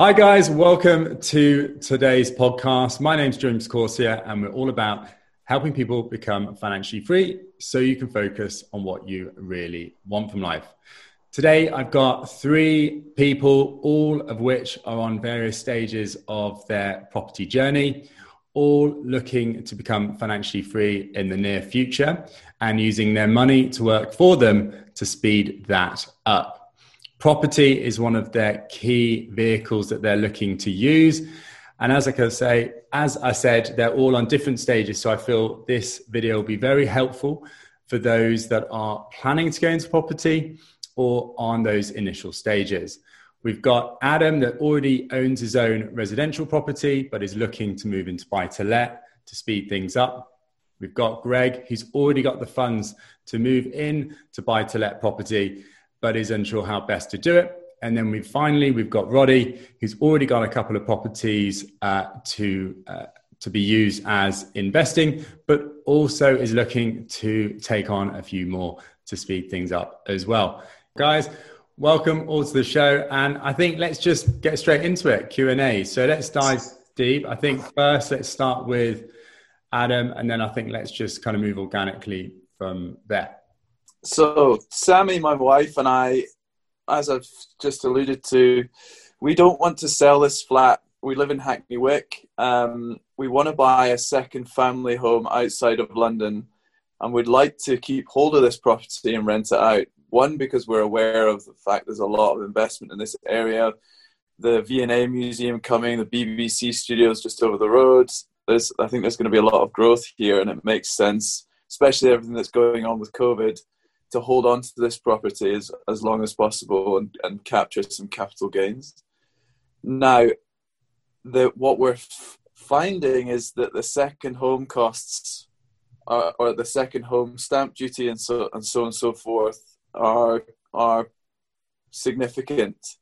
Hi, guys. Welcome to today's podcast. My name's James Corsia, and we're all about helping people become financially free so you can focus on what you really want from life. Today, I've got three people, all of which are on various stages of their property journey, all looking to become financially free in the near future and using their money to work for them to speed that up. Property is one of their key vehicles that they're looking to use. And as I can say, as I said, they're all on different stages. So I feel this video will be very helpful for those that are planning to go into property or on those initial stages. We've got Adam that already owns his own residential property, but is looking to move into buy to let to speed things up. We've got Greg, who's already got the funds to move in to buy to let property but is unsure how best to do it. And then we finally we've got Roddy, who's already got a couple of properties uh, to uh, to be used as investing, but also is looking to take on a few more to speed things up as well. Guys, welcome all to the show, and I think let's just get straight into it Q and A. So let's dive deep. I think first let's start with Adam, and then I think let's just kind of move organically from there. So, Sammy, my wife, and I, as I've just alluded to, we don't want to sell this flat. We live in Hackney Wick. Um, we want to buy a second family home outside of London, and we'd like to keep hold of this property and rent it out. One, because we're aware of the fact there's a lot of investment in this area. The V&A Museum coming, the BBC studios just over the road. There's, I think there's going to be a lot of growth here, and it makes sense, especially everything that's going on with COVID to hold on to this property as, as long as possible and, and capture some capital gains. Now, the, what we're f- finding is that the second home costs are, or the second home stamp duty and so and so and so forth are are significant.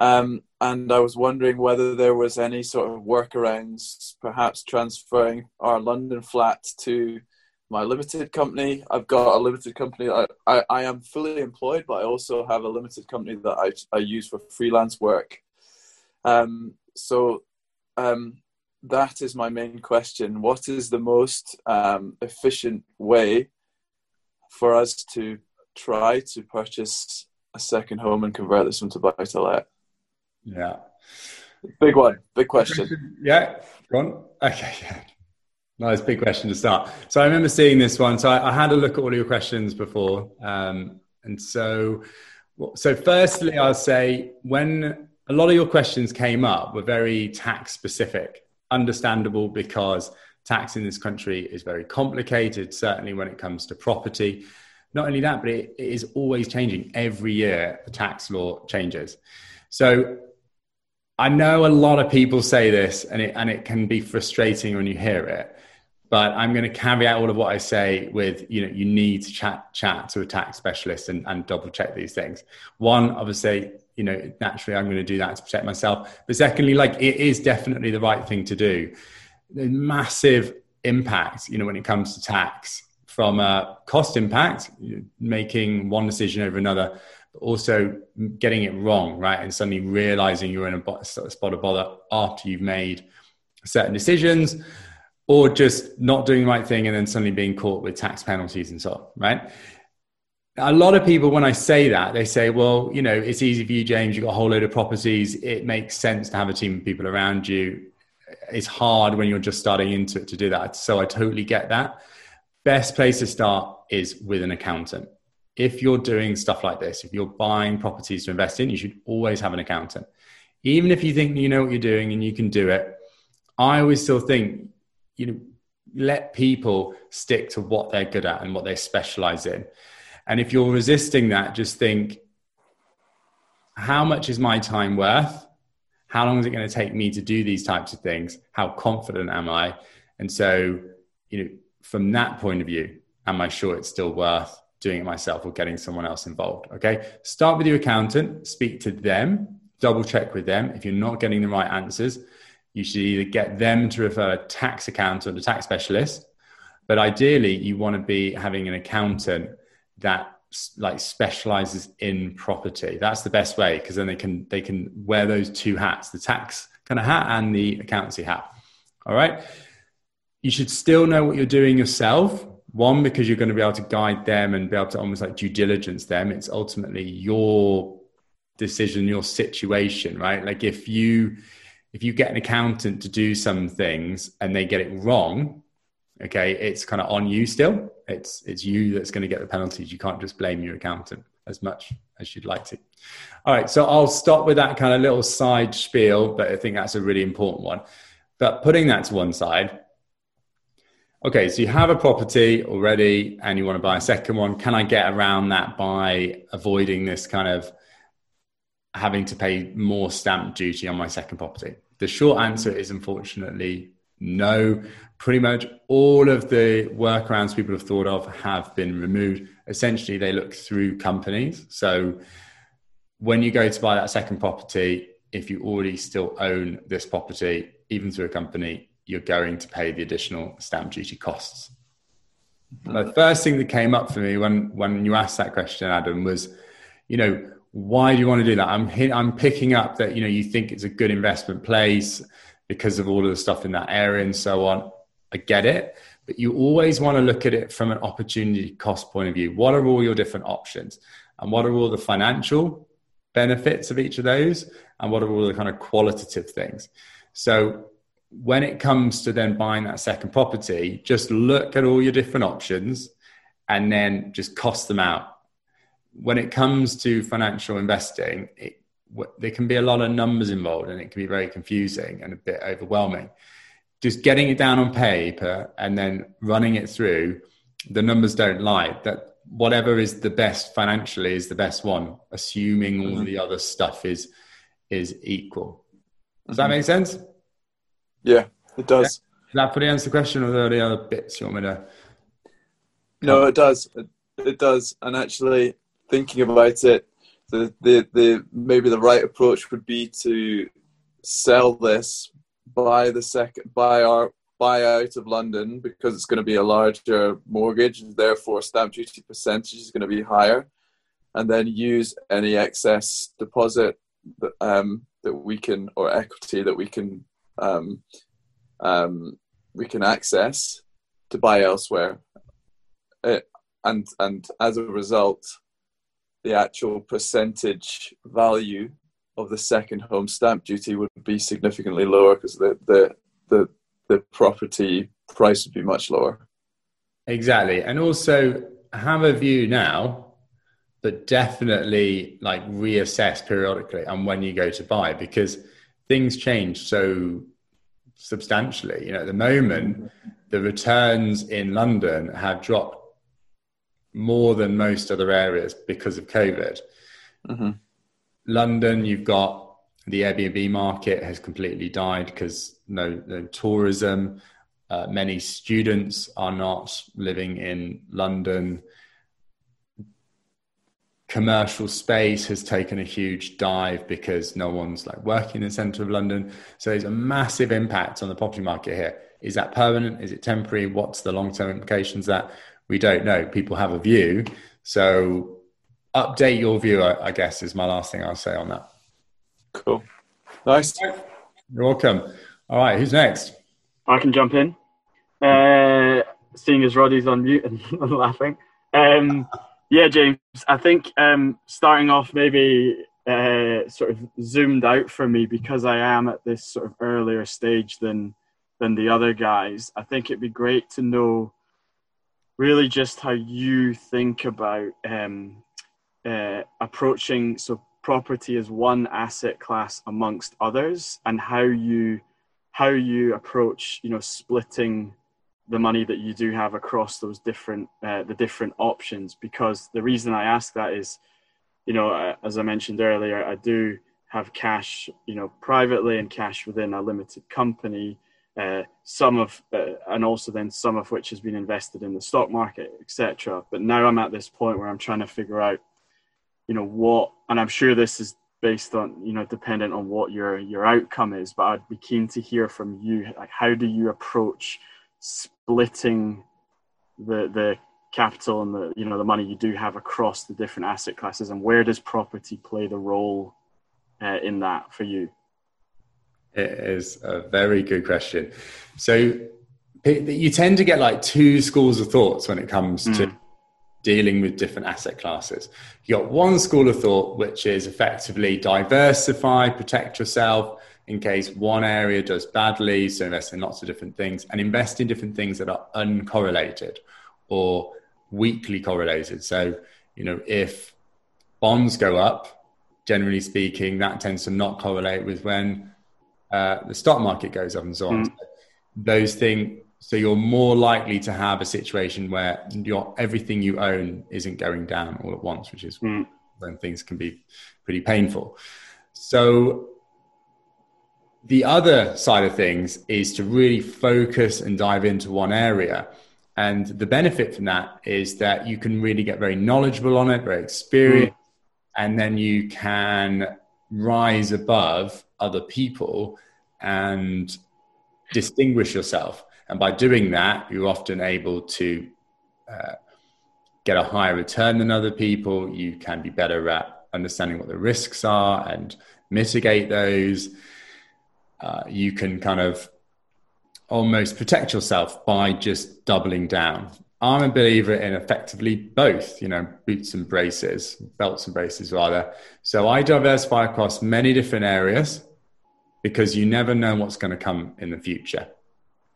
Um, and I was wondering whether there was any sort of workarounds, perhaps transferring our London flat to my limited company. I've got a limited company. I, I, I, am fully employed, but I also have a limited company that I, I use for freelance work. Um, so um, that is my main question. What is the most um, efficient way for us to try to purchase a second home and convert this into buy to let? Yeah. Big one, big question. Yeah, go on. Okay, yeah. Nice big question to start. So I remember seeing this one. So I, I had a look at all your questions before, um, and so so firstly, I'll say when a lot of your questions came up were very tax specific, understandable because tax in this country is very complicated. Certainly when it comes to property. Not only that, but it, it is always changing. Every year, the tax law changes. So I know a lot of people say this, and it and it can be frustrating when you hear it but I'm going to caveat all of what I say with, you know, you need to chat chat to a tax specialist and, and double check these things. One, obviously, you know, naturally I'm going to do that to protect myself. But secondly, like it is definitely the right thing to do. The massive impact, you know, when it comes to tax from a cost impact, making one decision over another, but also getting it wrong, right? And suddenly realizing you're in a spot of bother after you've made certain decisions or just not doing the right thing and then suddenly being caught with tax penalties and so on, right? A lot of people, when I say that, they say, well, you know, it's easy for you, James. You've got a whole load of properties. It makes sense to have a team of people around you. It's hard when you're just starting into it to do that. So I totally get that. Best place to start is with an accountant. If you're doing stuff like this, if you're buying properties to invest in, you should always have an accountant. Even if you think you know what you're doing and you can do it, I always still think you know let people stick to what they're good at and what they specialize in. And if you're resisting that just think how much is my time worth? How long is it going to take me to do these types of things? How confident am i? And so you know from that point of view am i sure it's still worth doing it myself or getting someone else involved okay? Start with your accountant speak to them double check with them. If you're not getting the right answers you should either get them to refer a tax accountant or a tax specialist, but ideally you want to be having an accountant that like specializes in property. That's the best way because then they can they can wear those two hats, the tax kind of hat and the accountancy hat. All right. You should still know what you're doing yourself. One, because you're going to be able to guide them and be able to almost like due diligence them. It's ultimately your decision, your situation, right? Like if you if you get an accountant to do some things and they get it wrong, okay, it's kind of on you still. It's it's you that's going to get the penalties. You can't just blame your accountant as much as you'd like to. All right, so I'll stop with that kind of little side spiel, but I think that's a really important one. But putting that to one side, okay, so you have a property already and you want to buy a second one. Can I get around that by avoiding this kind of having to pay more stamp duty on my second property? The short answer is unfortunately no. Pretty much all of the workarounds people have thought of have been removed. Essentially, they look through companies. So when you go to buy that second property, if you already still own this property, even through a company, you're going to pay the additional stamp duty costs. The first thing that came up for me when when you asked that question, Adam, was, you know, why do you want to do that? I'm I'm picking up that you know you think it's a good investment place because of all of the stuff in that area and so on. I get it, but you always want to look at it from an opportunity cost point of view. What are all your different options, and what are all the financial benefits of each of those, and what are all the kind of qualitative things? So when it comes to then buying that second property, just look at all your different options and then just cost them out when it comes to financial investing, it, there can be a lot of numbers involved and it can be very confusing and a bit overwhelming. Just getting it down on paper and then running it through, the numbers don't lie. That whatever is the best financially is the best one, assuming all mm-hmm. the other stuff is is equal. Does mm-hmm. that make sense? Yeah, it does. Yeah. Does that pretty answer the question, or are there any other bits you want me to? No, it does. It, it does, and actually, thinking about it, the, the, the maybe the right approach would be to sell this, buy the second, buy our buy out of London because it's going to be a larger mortgage, therefore stamp duty percentage is going to be higher, and then use any excess deposit that, um, that we can or equity that we can um, um, we can access to buy elsewhere, it, and and as a result, the actual percentage value of the second home stamp duty would be significantly lower because the, the the the property price would be much lower. Exactly, and also have a view now, but definitely like reassess periodically and when you go to buy because things change so substantially. You know, at the moment, the returns in London have dropped more than most other areas because of COVID. Mm-hmm. London, you've got the Airbnb market has completely died because no, no tourism. Uh, many students are not living in London. Commercial space has taken a huge dive because no one's like working in the centre of London. So there's a massive impact on the property market here. Is that permanent? Is it temporary? What's the long term implications that we don't know. People have a view. So update your view, I, guess, is my last thing I'll say on that. Cool. Nice. You're welcome. All right, who's next? I can jump in. Uh, seeing as Roddy's on mute and laughing. Um, yeah, James, I think um, starting off maybe uh, sort of zoomed out for me because I am at this sort of earlier stage than than the other guys. I think it'd be great to know really just how you think about um, uh, approaching so property as one asset class amongst others and how you how you approach you know splitting the money that you do have across those different uh, the different options. Because the reason i ask that is you know uh, as i mentioned earlier i do have cash you know privately and cash within a limited company uh, some of uh, and also then some of which has been invested in the stock market etc but now i'm at this point where i'm trying to figure out you know what and i'm sure this is based on you know dependent on what your your outcome is but i'd be keen to hear from you like how do you approach splitting the the capital and the you know the money you do have across the different asset classes, and where does property play the role uh, in that for you? It is a very good question. So you tend to get like two schools of thoughts when it comes mm. to dealing with different asset classes. You got one school of thought which is effectively diversify, protect yourself in case one area does badly, so invest in lots of different things and invest in different things that are uncorrelated or weakly correlated. So, you know, if bonds go up, generally speaking, that tends to not correlate with when uh, the stock market goes up and so on. Mm. those things, so you're more likely to have a situation where your everything you own isn't going down all at once, which is mm. when things can be pretty painful. So the other side of things is to really focus and dive into one area. And the benefit from that is that you can really get very knowledgeable on it, very experienced, mm. and then you can rise above other people and distinguish yourself. And by doing that, you're often able to uh, get a higher return than other people. You can be better at understanding what the risks are and mitigate those. Uh, you can kind of almost protect yourself by just doubling down. I'm a believer in effectively both, you know, boots and braces, belts and braces rather. So I diversify across many different areas because you never know what's going to come in the future.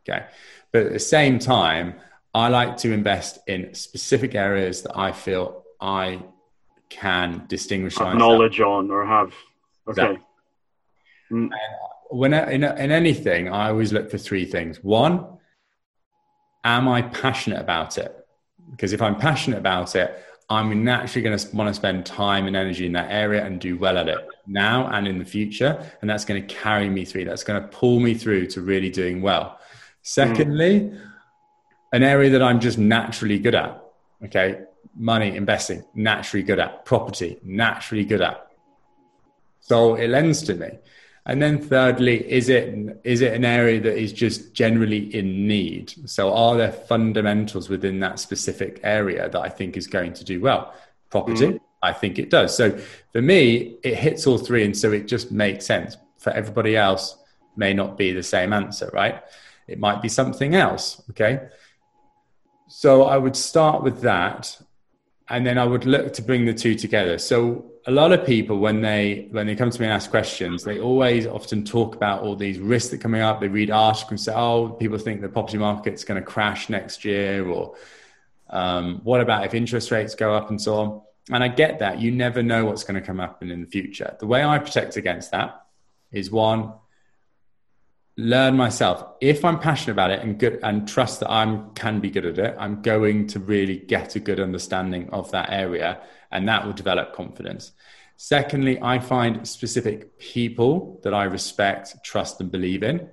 Okay. But at the same time, I like to invest in specific areas that I feel I can distinguish have knowledge on or have. Okay. Mm. When in, in anything, I always look for three things. One, am I passionate about it? Because if I'm passionate about it, I'm naturally going to want to spend time and energy in that area and do well at it now and in the future. And that's going to carry me through. That's going to pull me through to really doing well. Secondly, mm. an area that I'm just naturally good at. Okay. Money, investing, naturally good at. Property, naturally good at. So it lends to me. And then thirdly, is it is it an area that is just generally in need? So are there fundamentals within that specific area that I think is going to do well? Property, mm. I think it does. So for me, it hits all three, and so it just makes sense. For everybody else, may not be the same answer, right? It might be something else. Okay. So I would start with that, and then I would look to bring the two together. So a lot of people, when they when they come to me and ask questions, they always often talk about all these risks that are coming up. They read articles and say, "Oh, people think the property market's going to crash next year," or um, "What about if interest rates go up?" and so on. And I get that. You never know what's going to come up in the future. The way I protect against that is one, learn myself. If i'm passionate about it and good and trust that i'm can be good at it i'm going to really get a good understanding of that area and that will develop confidence. Secondly i find specific people that i respect trust and believe in.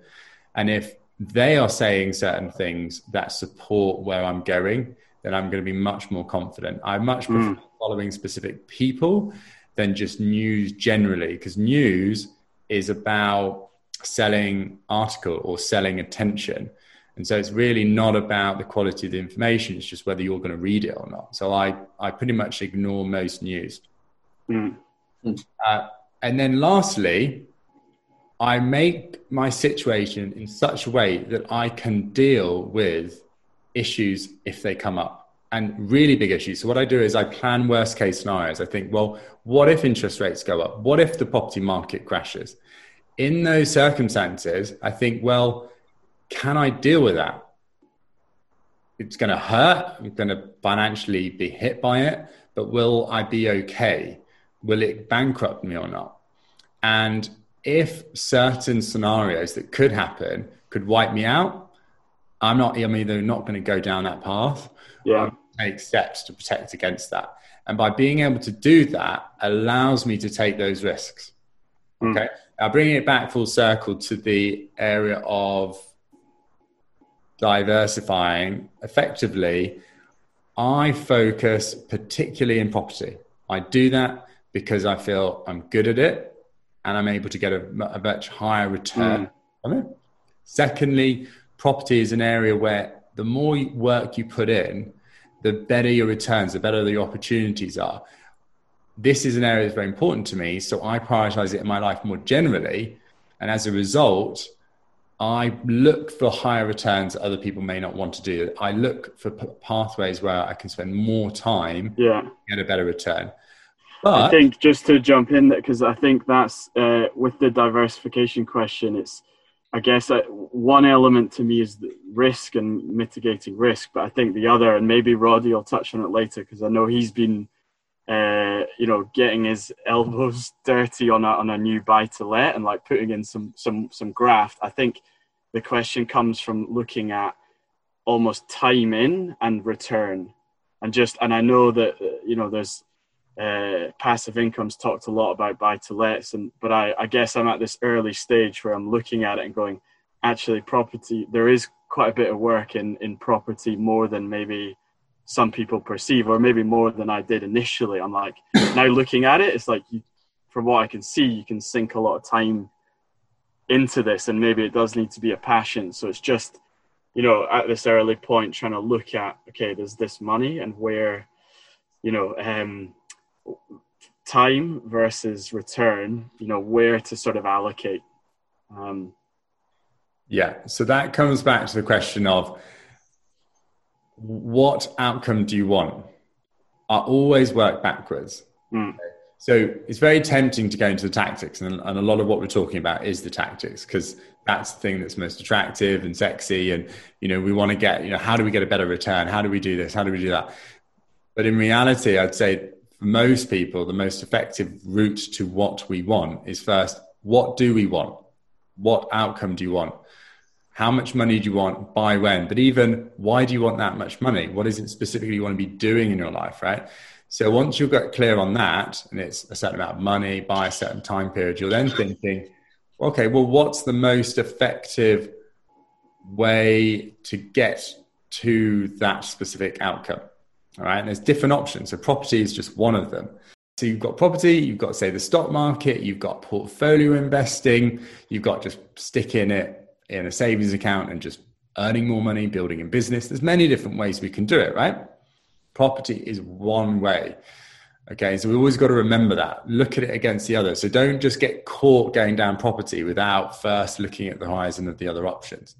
And if they are saying certain things that support where i'm going then i'm going to be much more confident. I much prefer mm. following specific people than just news generally because news is about selling article or selling attention. And so it's really not about the quality of the information, it's just whether you're going to read it or not. So I, I pretty much ignore most news. Mm. Uh, and then lastly, I make my situation in such a way that I can deal with issues if they come up and really big issues. So what I do is I plan worst case scenarios. I think, well, what if interest rates go up? What if the property market crashes? In those circumstances, I think, well, can I deal with that? It's going to hurt. I'm going to financially be hit by it, but will I be okay? Will it bankrupt me or not? And if certain scenarios that could happen could wipe me out, I'm not. I'm either not going to go down that path. Yeah. take steps to protect against that. And by being able to do that allows me to take those risks. Hmm. Okay. Mm. Now, bringing it back full circle to the area of diversifying, effectively, I focus particularly in property. I do that because I feel I'm good at it and I'm able to get a, a much higher return mm. from it. Secondly, property is an area where the more work you put in, the better your returns, the better the opportunities are. This is an area that's very important to me. So I prioritize it in my life more generally. And as a result, I look for higher returns that other people may not want to do. I look for p- pathways where I can spend more time, yeah, get a better return. But I think just to jump in because I think that's uh, with the diversification question. It's I guess uh, one element to me is the risk and mitigating risk, but I think the other, and maybe Roddy will touch on it later because I know he's been, uh, you know, getting his elbows dirty on a on a new buy to let and like putting in some some some graft. I think the question comes from looking at almost time in and return, and just and I know that uh, you know there's uh, passive income's talked a lot about buy to lets, and but I, I guess I'm at this early stage where I'm looking at it and going, actually, property there is quite a bit of work in in property more than maybe some people perceive, or maybe more than I did initially. I'm like now looking at it, it's like you, from what I can see, you can sink a lot of time into this, and maybe it does need to be a passion. So it's just you know at this early point trying to look at okay, there's this money and where you know um time versus return, you know, where to sort of allocate. Um, yeah, so that comes back to the question of what outcome do you want? I always work backwards. Mm. So it's very tempting to go into the tactics, and, and a lot of what we're talking about is the tactics because that's the thing that's most attractive and sexy. And you know, we want to get, you know, how do we get a better return? How do we do this? How do we do that? But in reality, I'd say for most people, the most effective route to what we want is first, what do we want? What outcome do you want? How much money do you want? By when? But even why do you want that much money? What is it specifically you want to be doing in your life, right? So once you've got clear on that, and it's a certain amount of money by a certain time period, you're then thinking, okay, well, what's the most effective way to get to that specific outcome? All right. And there's different options. So property is just one of them. So you've got property, you've got, say, the stock market, you've got portfolio investing, you've got just sticking it in a savings account and just earning more money, building a business. There's many different ways we can do it, right? Property is one way. Okay, so we always got to remember that. Look at it against the other. So don't just get caught going down property without first looking at the horizon of the other options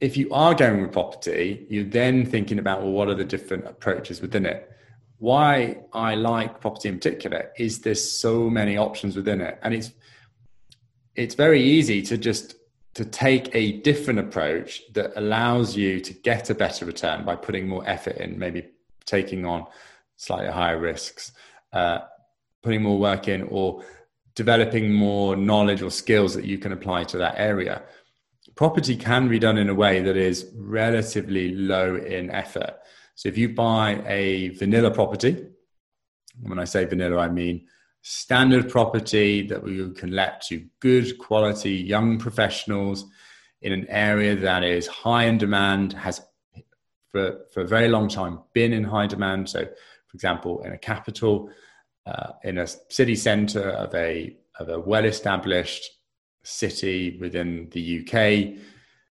if you are going with property, you're then thinking about, well, what are the different approaches within it? Why I like property in particular is there's so many options within it. And it's it's very easy to just to take a different approach that allows you to get a better return by putting more effort in, maybe taking on slightly higher risks, uh, putting more work in, or developing more knowledge or skills that you can apply to that area property can be done in a way that is relatively low in effort. So if you buy a vanilla property, when I say vanilla, I mean standard property that we can let to good quality young professionals in an area that is high in demand, has for, for a very long time been in high demand. So, for example, in a capital, uh, in a city centre of a, of a well established city within the UK.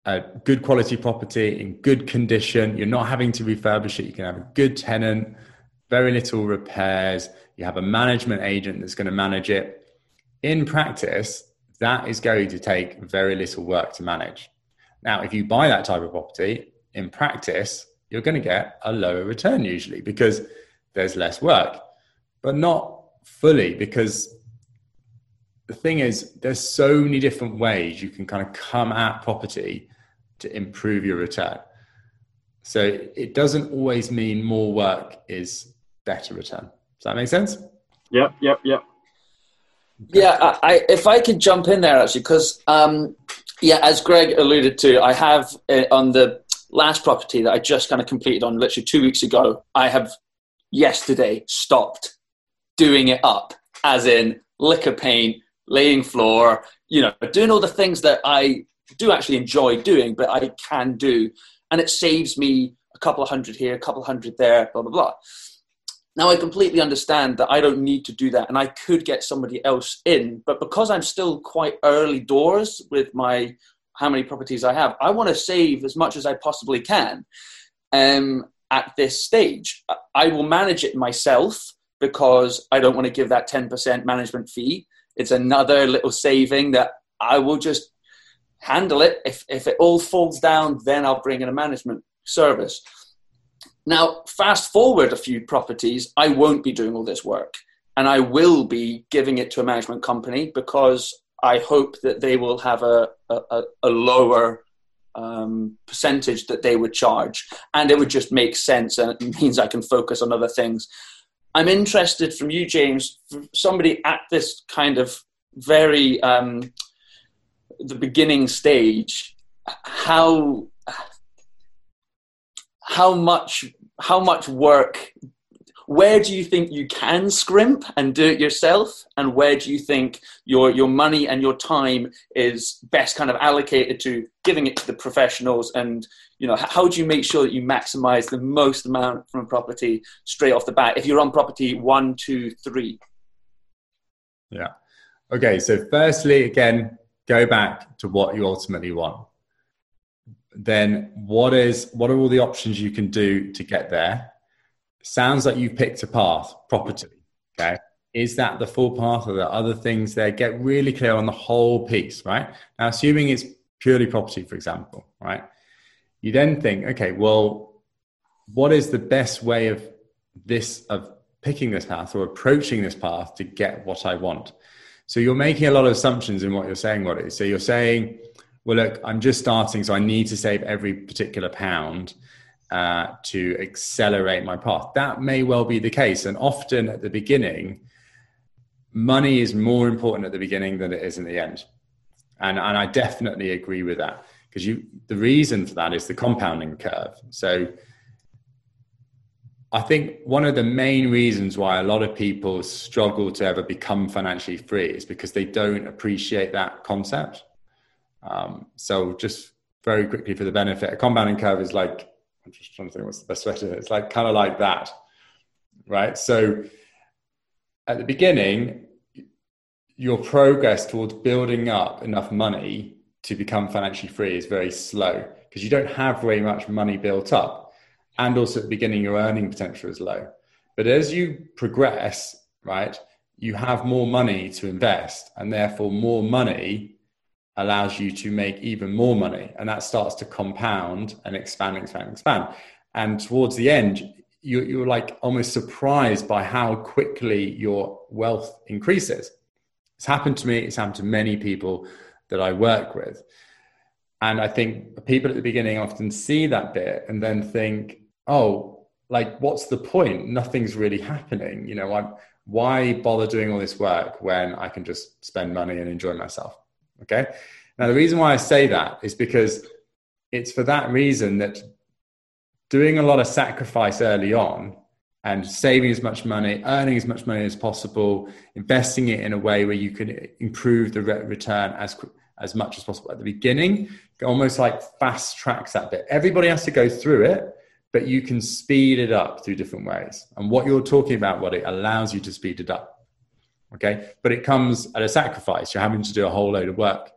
A good quality property in good condition. You're not having to refurbish it. You can have a good tenant, very little repairs. You have a management agent that's going to manage it. In practice, that is going to take very little work to manage. Now, if you buy that type of property, in practice, you're going to get a lower return usually because there's less work, but not fully because the thing is, there's so many different ways you can kind of come at property to improve your return. So it doesn't always mean more work is better return. Does that make sense? Yep, yep, yep. Yeah, I, I, if I could jump in there actually, because um, yeah, as Greg alluded to, I have uh, on the last property that I just kind of completed on literally two weeks ago. I have yesterday stopped doing it up, as in liquor paint, laying floor, you know, doing all the things that I do actually enjoy doing, but I can do. And it saves me a couple of hundred here, a couple of hundred there, blah, blah, blah. Now, I completely understand that I don't need to do that and I could get somebody else in, but because I'm still quite early doors with my how many properties I have, I want to save as much as I possibly can. Um, at this stage. I will manage it myself because I don't want to give that 10% management fee. It's another little saving that I will just handle it. If, if it all falls down, then I'll bring in a management service. Now, fast forward a few properties, I won't be doing all this work and I will be giving it to a management company because I hope that they will have a, a, a lower um, percentage that they would charge, and it would just make sense, and it means I can focus on other things. I'm interested from you, James, somebody at this kind of very um, the beginning stage, how how much how much work where do you think you can scrimp and do it yourself? And where do you think your your money and your time is best kind of allocated to giving it to the professionals? And you know how do you make sure that you maximize the most amount from a property straight off the bat if you're on property one two three? Yeah. Okay so firstly again go back to what you ultimately want then what is what are all the options you can do to get there sounds like you've picked a path property. Okay. Is that the full path or the other things there? Get really clear on the whole piece, right? Now, assuming it's purely property, for example, right? You then think, okay, well, what is the best way of this, of picking this path or approaching this path to get what I want? So you're making a lot of assumptions in what you're saying, what it is. So you're saying, well, look, I'm just starting, so I need to save every particular pound uh, to accelerate my path. That may well be the case. And often at the beginning, money is more important at the beginning than it is in the end. And, and I definitely agree with that because you the reason for that is the compounding curve. So I think one of the main reasons why a lot of people struggle to ever become financially free is because they don't appreciate that concept. Um, so just very quickly for the benefit, a compounding curve is like I'm just trying to think what's the best way to. It's like kind of like that, right? So at the beginning, your progress towards building up enough money to become financially free is very slow because you don't have very much money built up, and also at the beginning, your earning potential is low. But as you progress, right, you have more money to invest, and therefore more money allows you to make even more money. And that starts to compound and expand, expand, expand. And towards the end, you, you're like almost surprised by how quickly your wealth increases. It's happened to me, it's happened to many people that I work with. And I think people at the beginning often see that bit and then think, oh, like, what's the point? Nothing's really happening. You know, I'm, why bother doing all this work when I can just spend money and enjoy myself? Okay. Now, the reason why I say that is because it's for that reason that doing a lot of sacrifice early on and saving as much money, earning as much money as possible, investing it in a way where you can improve the return as as much as possible at the beginning, almost like fast tracks that bit. Everybody has to go through it, but you can speed it up through different ways. And what you're talking about, what it allows you to speed it up. Okay. But it comes at a sacrifice. You're having to do a whole load of work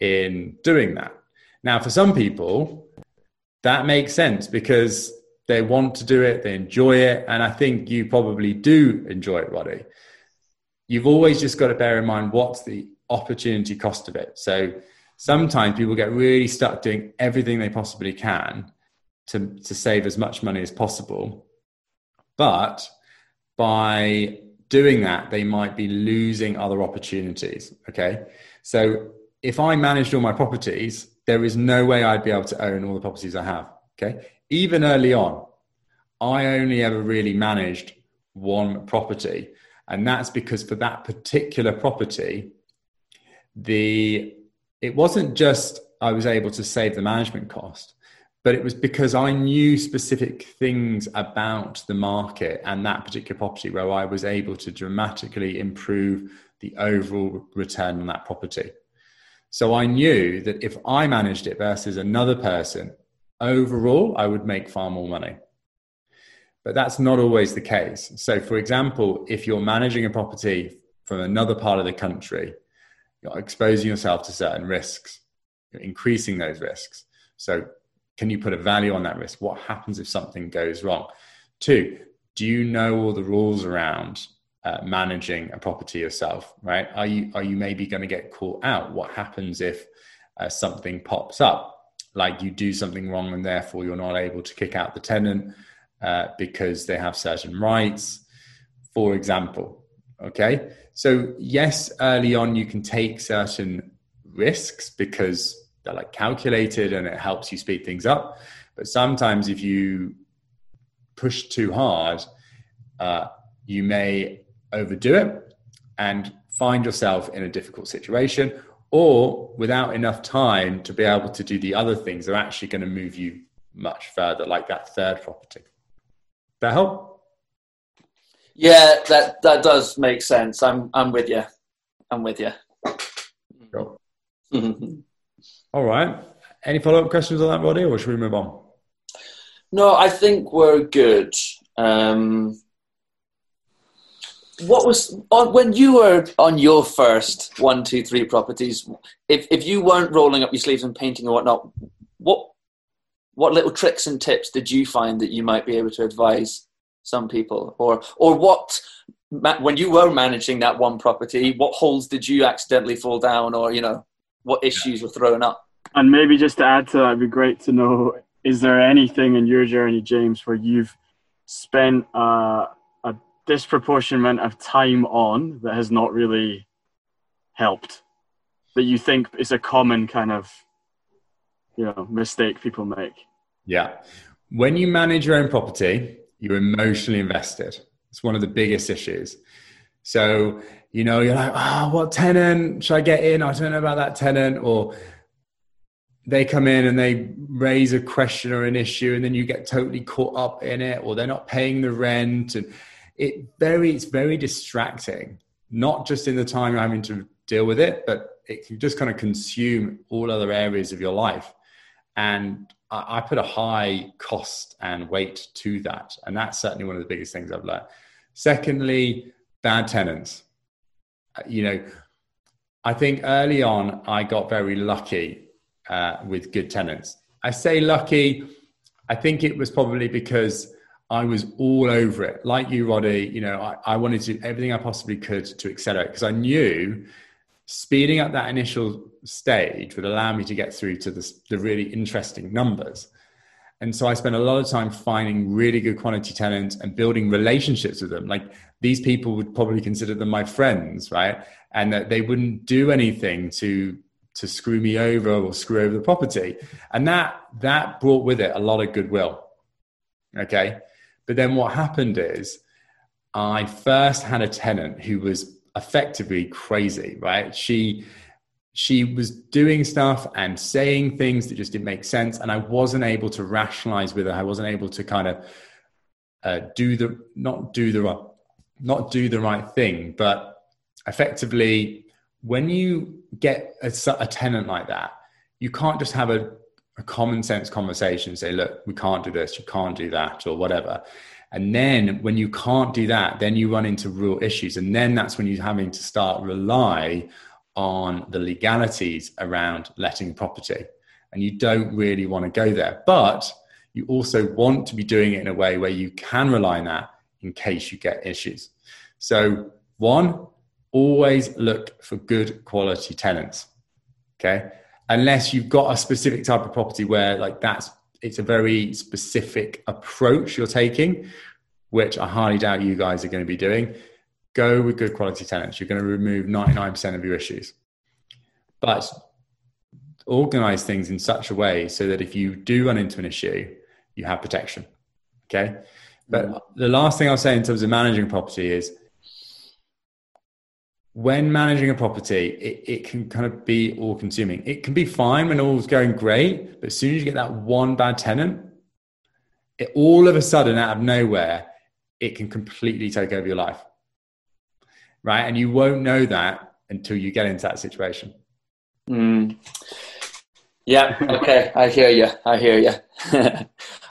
in doing that. Now, for some people, that makes sense because they want to do it, they enjoy it. And I think you probably do enjoy it, Roddy. You've always just got to bear in mind what's the opportunity cost of it. So sometimes people get really stuck doing everything they possibly can to, to save as much money as possible. But by doing that, they might be losing other opportunities. Okay. So if I managed all my properties, there is no way I'd be able to own all the properties I have. Okay. Even early on, I only ever really managed one property. And that's because for that particular property, the it wasn't just I was able to save the management cost but it was because I knew specific things about the market and that particular property where I was able to dramatically improve the overall return on that property. So I knew that if I managed it versus another person, overall, I would make far more money. But that's not always the case. So, for example, if you're managing a property from another part of the country, you're exposing yourself to certain risks, you're increasing those risks. So, can you put a value on that risk? What happens if something goes wrong? Two, do you know all the rules around uh, managing a property yourself? Right? Are you are you maybe going to get caught out? What happens if uh, something pops up, like you do something wrong and therefore you're not able to kick out the tenant uh, because they have certain rights, for example? Okay, so yes, early on you can take certain risks because they're like calculated and it helps you speed things up. But sometimes if you push too hard, uh, you may overdo it and find yourself in a difficult situation or without enough time to be able to do the other things they're actually going to move you much further like that third property. That help? Yeah that that does make sense. I'm i'm with you i'm with you cool. All right any follow-up questions on that roddy or should we move on no i think we're good um what was when you were on your first one, two, three properties? If if you weren't rolling up your sleeves and painting and whatnot, what what little tricks and tips did you find that you might be able to advise some people, or or what when you were managing that one property, what holes did you accidentally fall down, or you know what issues were thrown up? And maybe just to add to that, it'd be great to know: is there anything in your journey, James, where you've spent uh, a disproportionate amount of time on that has not really helped? That you think is a common kind of you know mistake people make? Yeah. When you manage your own property you're emotionally invested. It's one of the biggest issues. So you know you're like oh what tenant? Should i get in? I don't know about that tenant. Or they come in and they raise a question or an issue and then you get totally caught up in it or they're not paying the rent and it very it's very distracting not just in the time you're having to deal with it but it can just kind of consume all other areas of your life. And I, I put a high cost and weight to that and that's certainly one of the biggest things i've learned. Secondly bad tenants. Uh, you know i think early on i got very lucky uh, with good tenants i say lucky i think it was probably because I was all over it. Like you, Roddy, you know, I, I wanted to do everything I possibly could to accelerate because I knew speeding up that initial stage would allow me to get through to the, the really interesting numbers. And so I spent a lot of time finding really good quality tenants and building relationships with them. Like these people would probably consider them my friends, right? And that they wouldn't do anything to to screw me over or screw over the property. And that that brought with it a lot of goodwill. Okay. But then what happened is I first had a tenant who was effectively crazy, right? She she was doing stuff and saying things that just didn't make sense and i wasn't able to rationalize with her i wasn't able to kind of uh, do the not do the right not do the right thing but effectively when you get a, a tenant like that you can't just have a a common sense conversation say look we can't do this you can't do that or whatever. And then when you can't do that then you run into real issues. And then that's when you're having to start rely on the legalities around letting property. And you don't really want to go there. But you also want to be doing it in a way where you can rely on that in case you get issues. So one always look for good quality tenants okay? Unless you've got a specific type of property where like that's it's a very specific approach you're taking which i highly doubt you guys are going to be doing go with good quality tenants. You're going to remove 99% of your issues. But organize things in such a way so that if you do run into an issue you have protection okay? But mm. the last thing i'll say in terms of managing property is when managing a property, it, it can kind of be all consuming. It can be fine when all's going great, but as soon as you get that one bad tenant, it all of a sudden out of nowhere, it can completely take over your life. Right. And you won't know that until you get into that situation. Mm. Yeah. Okay. I hear you. I hear you.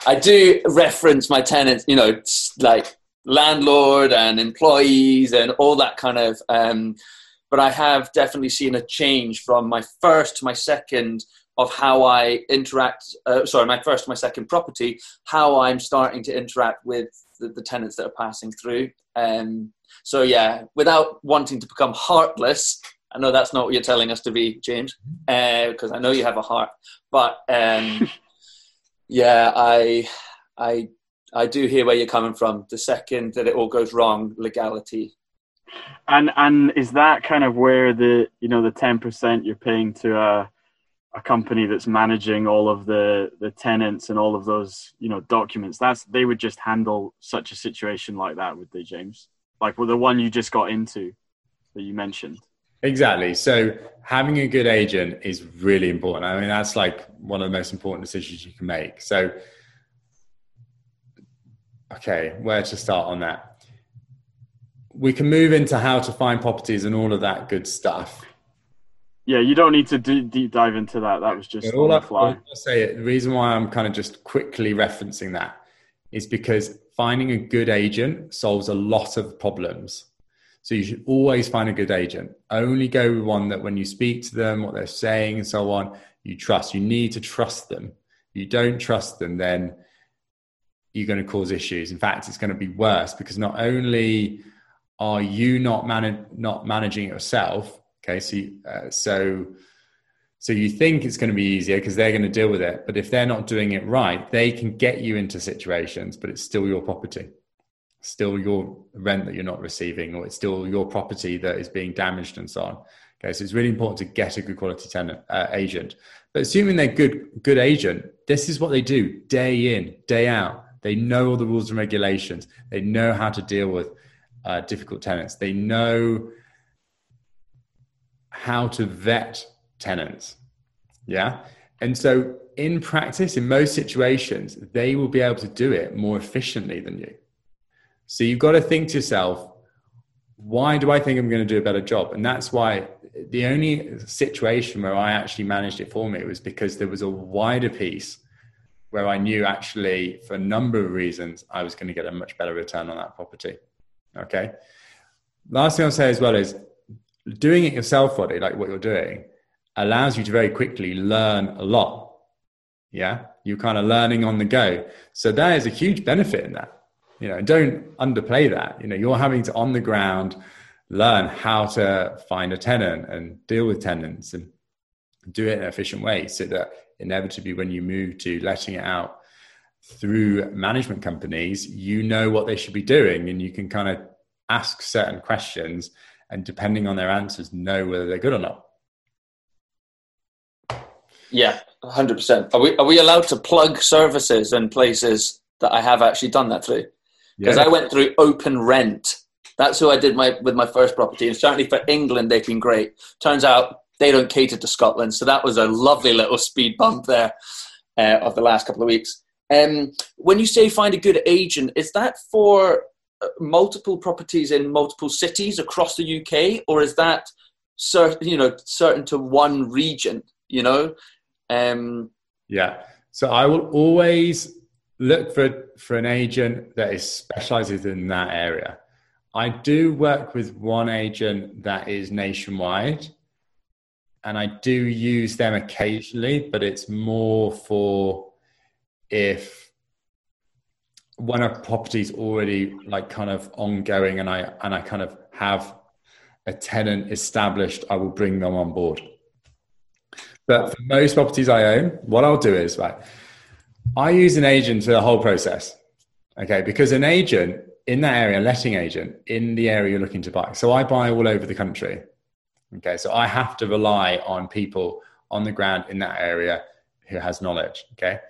I do reference my tenants, you know, like landlord and employees and all that kind of. Um, but I have definitely seen a change from my first to my second of how I interact. Uh, sorry, my first, my second property, how I'm starting to interact with the, the tenants that are passing through. Um, so yeah, without wanting to become heartless, I know that's not what you're telling us to be, James, because uh, I know you have a heart. But um, yeah, I, I, I do hear where you're coming from. The second that it all goes wrong, legality. And and is that kind of where the you know the ten percent you're paying to a a company that's managing all of the the tenants and all of those you know documents? That's they would just handle such a situation like that, would they, James? Like with the one you just got into that you mentioned. Exactly. So having a good agent is really important. I mean, that's like one of the most important decisions you can make. So, okay, where to start on that? We can move into how to find properties and all of that good stuff. Yeah, you don't need to deep dive into that. That was just all on the fly. I say it. The reason why I'm kind of just quickly referencing that is because finding a good agent solves a lot of problems so you should always find a good agent. Only go with one that when you speak to them, what they're saying, and so on, you trust. You need to trust them. If you don't trust them, then you're going to cause issues. In fact, it's going to be worse because not only are you not man- not managing yourself, okay, so you, uh, so so you think it's going to be easier because they're going to deal with it, but if they're not doing it right, they can get you into situations, but it's still your property still your rent that you're not receiving, or it's still your property that is being damaged and so on. Okay, so it's really important to get a good quality tenant uh, agent. But assuming they're good, good agent, this is what they do day in, day out. They know all the rules and regulations. They know how to deal with uh, difficult tenants. They know how to vet tenants. Yeah, and so in practice, in most situations, they will be able to do it more efficiently than you. So you've got to think to yourself, why do I think I'm going to do a better job? And that's why the only situation where I actually managed it for me was because there was a wider piece where I knew actually, for a number of reasons, I was going to get a much better return on that property. Okay. Last thing I'll say as well is doing it yourself, Roddy, like what you're doing, allows you to very quickly learn a lot. Yeah. You're kind of learning on the go. So there is a huge benefit in that you know don't underplay that you know you're having to on the ground learn how to find a tenant and deal with tenants and do it in an efficient way so that inevitably when you move to letting it out through management companies you know what they should be doing and you can kind of ask certain questions and depending on their answers know whether they're good or not yeah 100% are we, are we allowed to plug services and places that i have actually done that through because yeah. I went through Open Rent. That's who I did my with my first property, and certainly for England they've been great. Turns out they don't cater to Scotland, so that was a lovely little speed bump there uh, of the last couple of weeks. Um, when you say find a good agent, is that for uh, multiple properties in multiple cities across the UK, or is that certain you know certain to one region? You know. Um, yeah. So I will always look for for an agent that is specializes in that area. I do work with one agent that is nationwide, and I do use them occasionally, but it's more for if when a property's already like kind of ongoing and I and I kind of have a tenant established, I will bring them on board. But for most properties I own, what I'll do is right I use an agent for the whole process. Okay, because an agent in that area, letting agent in the area you're looking to buy. So I buy all over the country. Okay, so I have to rely on people on the ground in that area who has knowledge. Okay,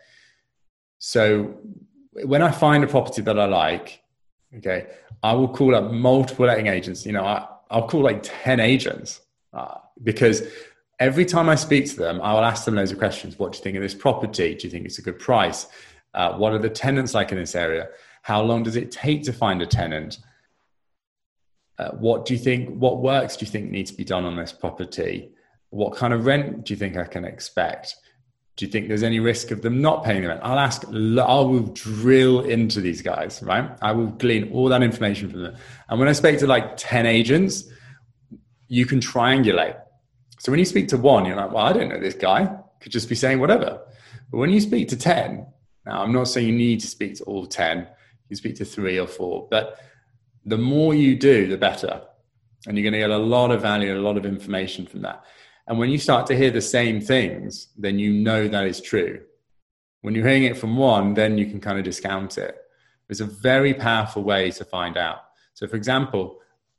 so when I find a property that I like, okay, I will call up multiple letting agents. You know, I, I'll call like 10 agents uh, because every time I speak to them, I will ask them loads of questions. What do you think of this property? Do you think it's a good price? Uh, what are the tenants like in this area? How long does it take to find a tenant? Uh, what do you think? What works do you think needs to be done on this property? What kind of rent do you think I can expect? Do you think there's any risk of them not paying the rent? I'll ask, I will drill into these guys, right? I will glean all that information from them. And when I speak to like 10 agents, you can triangulate so when you speak to one, you're like, well, I don't know this guy could just be saying whatever. But when you speak to 10, now I'm not saying you need to speak to all 10, you speak to three or four, but the more you do, the better. And you're going to get a lot of value, a lot of information from that. And when you start to hear the same things, then you know that is true. When you're hearing it from one, then you can kind of discount it. It's a very powerful way to find out. So, for example,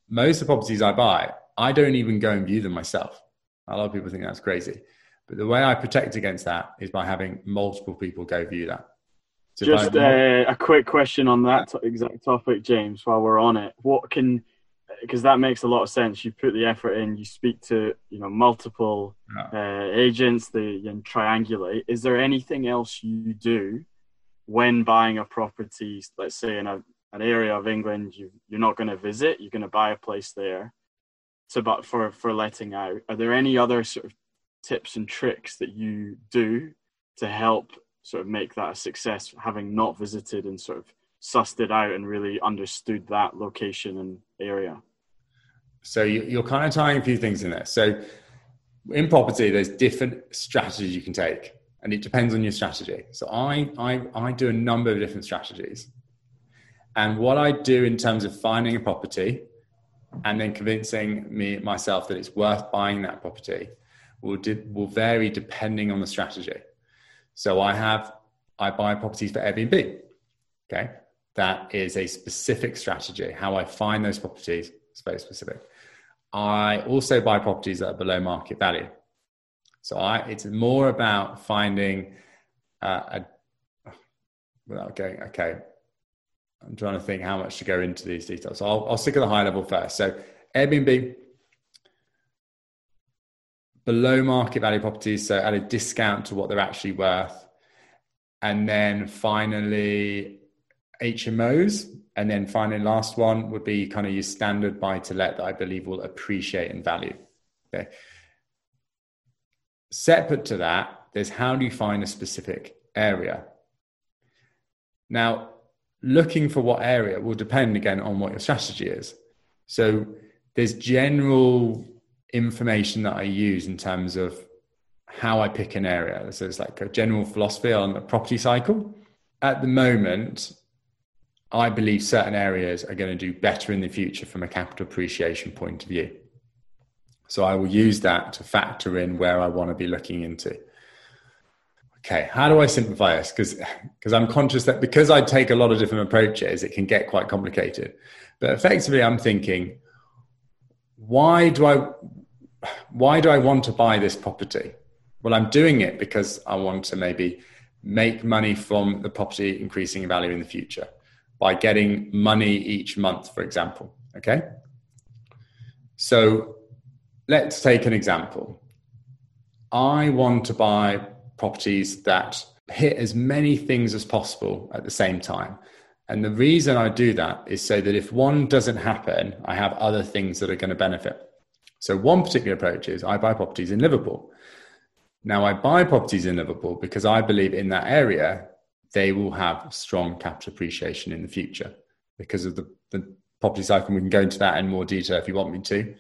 most of the properties I buy, I don't even go and view them myself. A lot of people think that's crazy. But the way I protect against that is by having multiple people go view that. Just uh, a quick question on that exact topic, James, while we're on it. What can because that makes a lot of sense. You put the effort in, you speak to you know multiple uh, agents, the you triangulate. Is there anything else you do when buying a property? Let's say in a, an area of England you you're not going to visit, you're going to buy a place there. So, but for for letting out, are there any other sort of tips and tricks that you do to help sort of make that a success, having not visited and sort of sussed it out and really understood that location and area? So you're kind of tying a few things in there. So in property, there's different strategies you can take, and it depends on your strategy. So I, I, I do a number of different strategies. And what I do in terms of finding a property and then convincing me myself that it's worth buying that property will, will vary depending on the strategy. So I have, I buy properties for Airbnb. Okay. That is a specific strategy. How I find those properties is very specific. I also buy properties that are below market value. So I, it's more about finding uh, a, without going, okay, I'm trying to think how much to go into these details. So I'll, I'll stick at the high level first. So Airbnb, below market value properties, so at a discount to what they're actually worth. And then finally, HMOs. And then finally, last one would be kind of your standard buy to let that I believe will appreciate in value. Okay. Separate to that, there's how do you find a specific area? Now, looking for what area will depend again on what your strategy is. So there's general information that I use in terms of how I pick an area. So it's like a general philosophy on the property cycle. At the moment, I believe certain areas are going to do better in the future from a capital appreciation point of view. So I will use that to factor in where I want to be looking into. Okay, how do I simplify this? Because because I'm conscious that because I take a lot of different approaches, it can get quite complicated. But effectively, I'm thinking, why do I why do I want to buy this property? Well, I'm doing it because I want to maybe make money from the property increasing in value in the future by getting money each month, for example. Okay. So let's take an example. I want to buy properties that hit as many things as possible at the same time. And the reason I do that is so that if one doesn't happen, I have other things that are going to benefit. So, one particular approach is I buy properties in Liverpool. Now, I buy properties in Liverpool because I believe in that area, they will have strong capital appreciation in the future because of the, the property cycle. We can go into that in more detail if you want me to.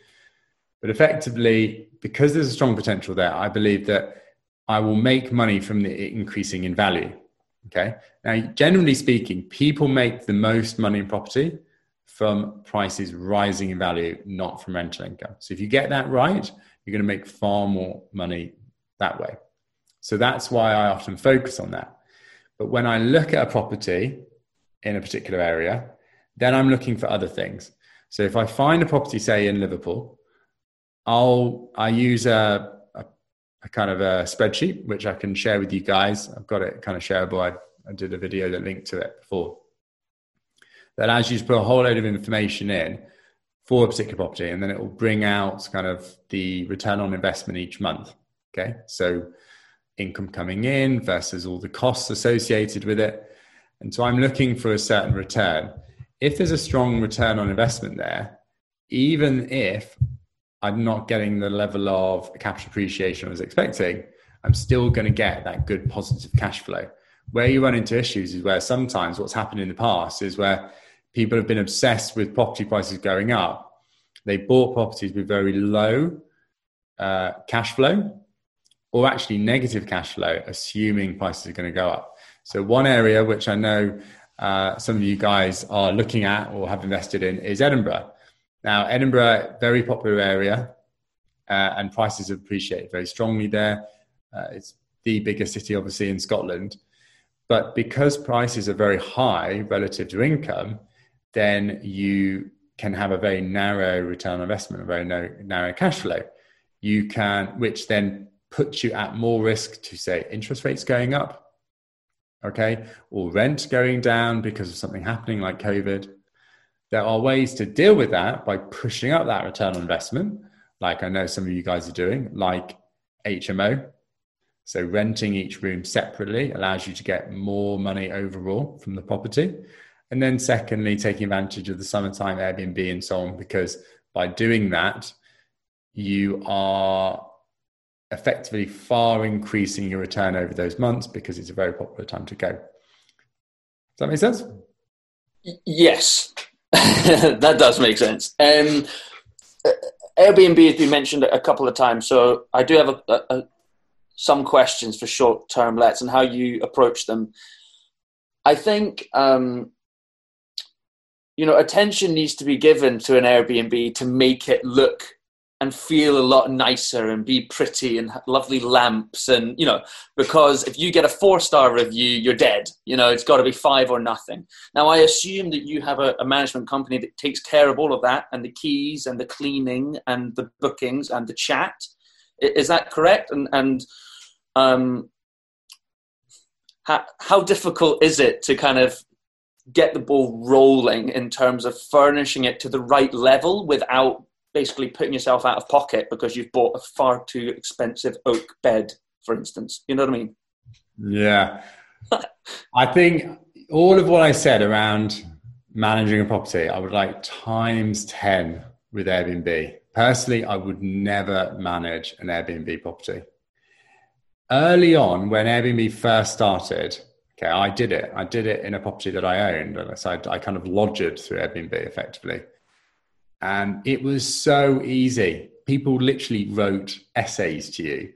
But effectively, because there's a strong potential there, I believe that I will make money from the increasing in value. Okay. Now, generally speaking, people make the most money in property from prices rising in value, not from rental income. So if you get that right, you're going to make far more money that way. So that's why I often focus on that. But when I look at a property in a particular area, then I'm looking for other things. So if I find a property, say in Liverpool, I'll I use a, a, kind of a spreadsheet which I can share with you guys. I've got it kind of shareable. I, I did a video that linked to it before. That allows you put a whole load of information in for a particular property, and then it will bring out kind of the return on investment each month. Okay, so income coming in versus all the costs associated with it. And so I'm looking for a certain return. If there's a strong return on investment there, even if I'm not getting the level of capital appreciation I was expecting, I'm still going to get that good positive cash flow. Where you run into issues is where sometimes what's happened in the past is where people have been obsessed with property prices going up. They bought properties with very low uh, cash flow or actually negative cash flow, assuming prices are going to go up. So, one area which I know uh, some of you guys are looking at or have invested in is Edinburgh. Now, Edinburgh, very popular area, uh, and prices have appreciated very strongly there. Uh, it's the biggest city, obviously, in Scotland. But because prices are very high relative to income, then you can have a very narrow return on investment, a very narrow, narrow cash flow. You can, which then puts you at more risk to say interest rates going up, okay, or rent going down because of something happening like COVID. There are ways to deal with that by pushing up that return on investment, like I know some of you guys are doing, like HMO. So renting each room separately allows you to get more money overall from the property. And then, secondly, taking advantage of the summertime Airbnb and so on, because by doing that, you are effectively far increasing your return over those months because it's a very popular time to go. Does that make sense? Yes, that does make sense. Um, Airbnb has been mentioned a couple of times, so I do have a, a, some questions for short term lets and how you approach them. I think um, you know, attention needs to be given to an Airbnb to make it look and feel a lot nicer and be pretty and lovely lamps and you know because if you get a four star review you're dead you know it's got to be five or nothing. Now i assume that you have a, a, management company that takes care of all of that and the keys and the cleaning and the bookings and the chat. Is that correct? And and um how, how difficult is it to kind of get the ball rolling in terms of furnishing it to the right level without basically putting yourself out of pocket because you've bought a far too expensive oak bed, for instance. You know what I mean? Yeah. I think all of what I said around managing a property, I would like times 10 with Airbnb. Personally, I would never manage an Airbnb property. Early on, when Airbnb first started, Okay, I did it. I did it in a property that I owned. So I, I kind of lodged through Airbnb effectively. And it was so easy. People literally wrote essays to you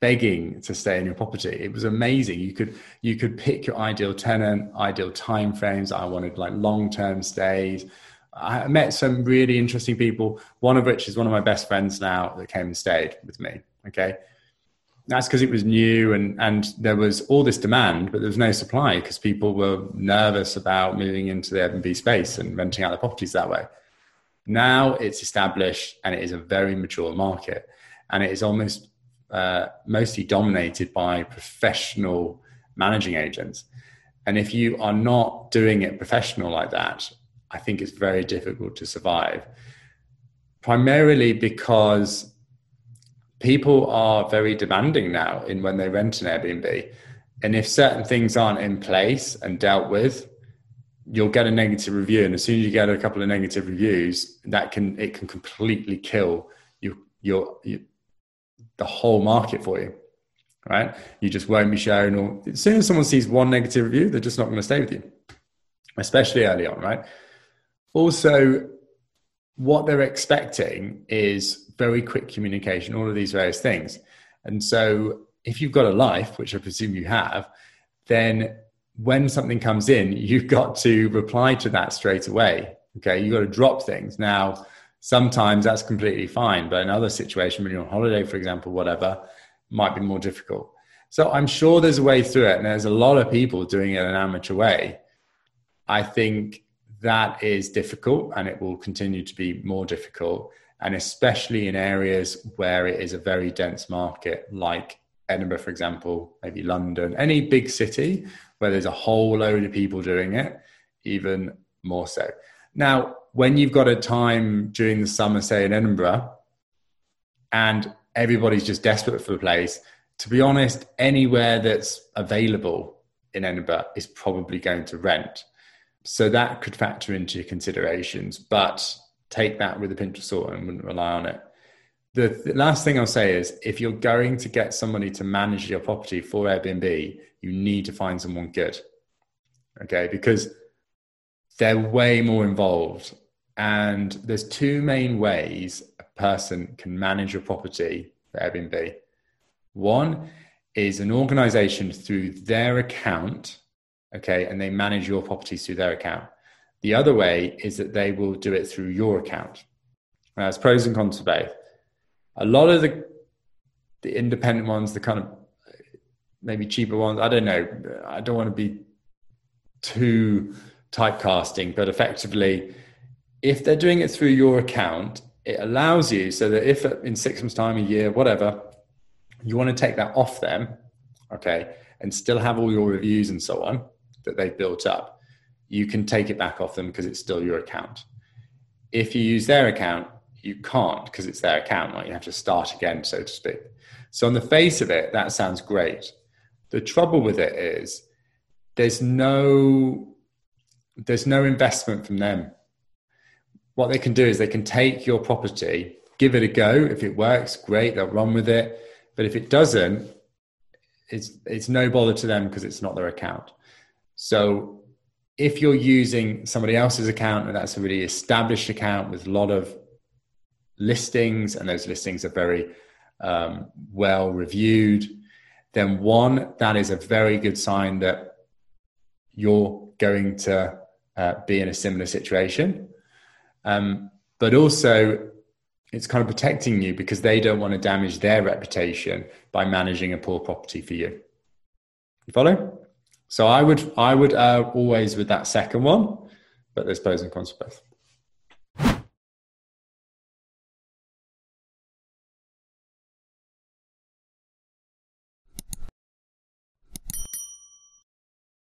begging to stay in your property. It was amazing. You could you could pick your ideal tenant, ideal time frames. I wanted like long-term stays. I met some really interesting people, one of which is one of my best friends now that came and stayed with me. Okay that's because it was new and and there was all this demand, but there was no supply because people were nervous about moving into the Airbnb space and renting out the properties that way. Now it's established and it is a very mature market, and it is almost uh, mostly dominated by professional managing agents. And if you are not doing it professional like that, I think it's very difficult to survive. Primarily because people are very demanding now in when they rent an Airbnb. And if certain things aren't in place and dealt with, you'll get a negative review. And as soon as you get a couple of negative reviews, that can it can completely kill you your, your the whole market for you. Right? You just won't be shown or as soon as someone sees one negative review, they're just not going to stay with you. Especially early on, right? Also, what they're expecting is very quick communication, all of these various things. And so, if you've got a life, which I presume you have, then when something comes in, you've got to reply to that straight away. Okay, you've got to drop things. Now, sometimes that's completely fine, but in other situations, when you're on holiday, for example, whatever, might be more difficult. So I'm sure there's a way through it, and there's a lot of people doing it in an amateur way. I think that is difficult, and it will continue to be more difficult and especially in areas where it is a very dense market, like Edinburgh, for example, maybe London, any big city where there's a whole load of people doing it, even more so. Now, when you've got a time during the summer, say in Edinburgh, and everybody's just desperate for the place, to be honest, anywhere that's available in Edinburgh is probably going to rent. So that could factor into your considerations. But take that with a pinch of salt and wouldn't rely on it. The, the, last thing I'll say is if you're going to get somebody to manage your property for Airbnb, you need to find someone good. Okay, because they're way more involved. And there's two main ways a person can manage your property for Airbnb. One is an organization through their account, okay, and they manage your properties through their account. The other way is that they will do it through your account. Now, there's pros and cons to both. A lot of the the independent ones, the kind of maybe cheaper ones, I don't know. I don't want to be too typecasting, but effectively, if they're doing it through your account, it allows you so that if uh, in six months' time, a year, whatever, you want to take that off them, okay, and still have all your reviews and so on that they've built up, you can take it back off them because it's still your account. If you use their account, you can't because it's their account, like you have to start again, so to speak. So on the face of it, that sounds great. The trouble with it is there's no there's no investment from them. What they can do is they can take your property, give it a go. If it works, great, they'll run with it. But if it doesn't, it's it's no bother to them because it's not their account. So if you're using somebody else's account and that's a really established account with a lot of listings and those listings are very um, well reviewed, then one, that is a very good sign that you're going to uh, be in a similar situation. Um, but also, it's kind of protecting you because they don't want to damage their reputation by managing a poor property for you. You follow? So I would I would uh, always with that second one, but there's pros and cons both.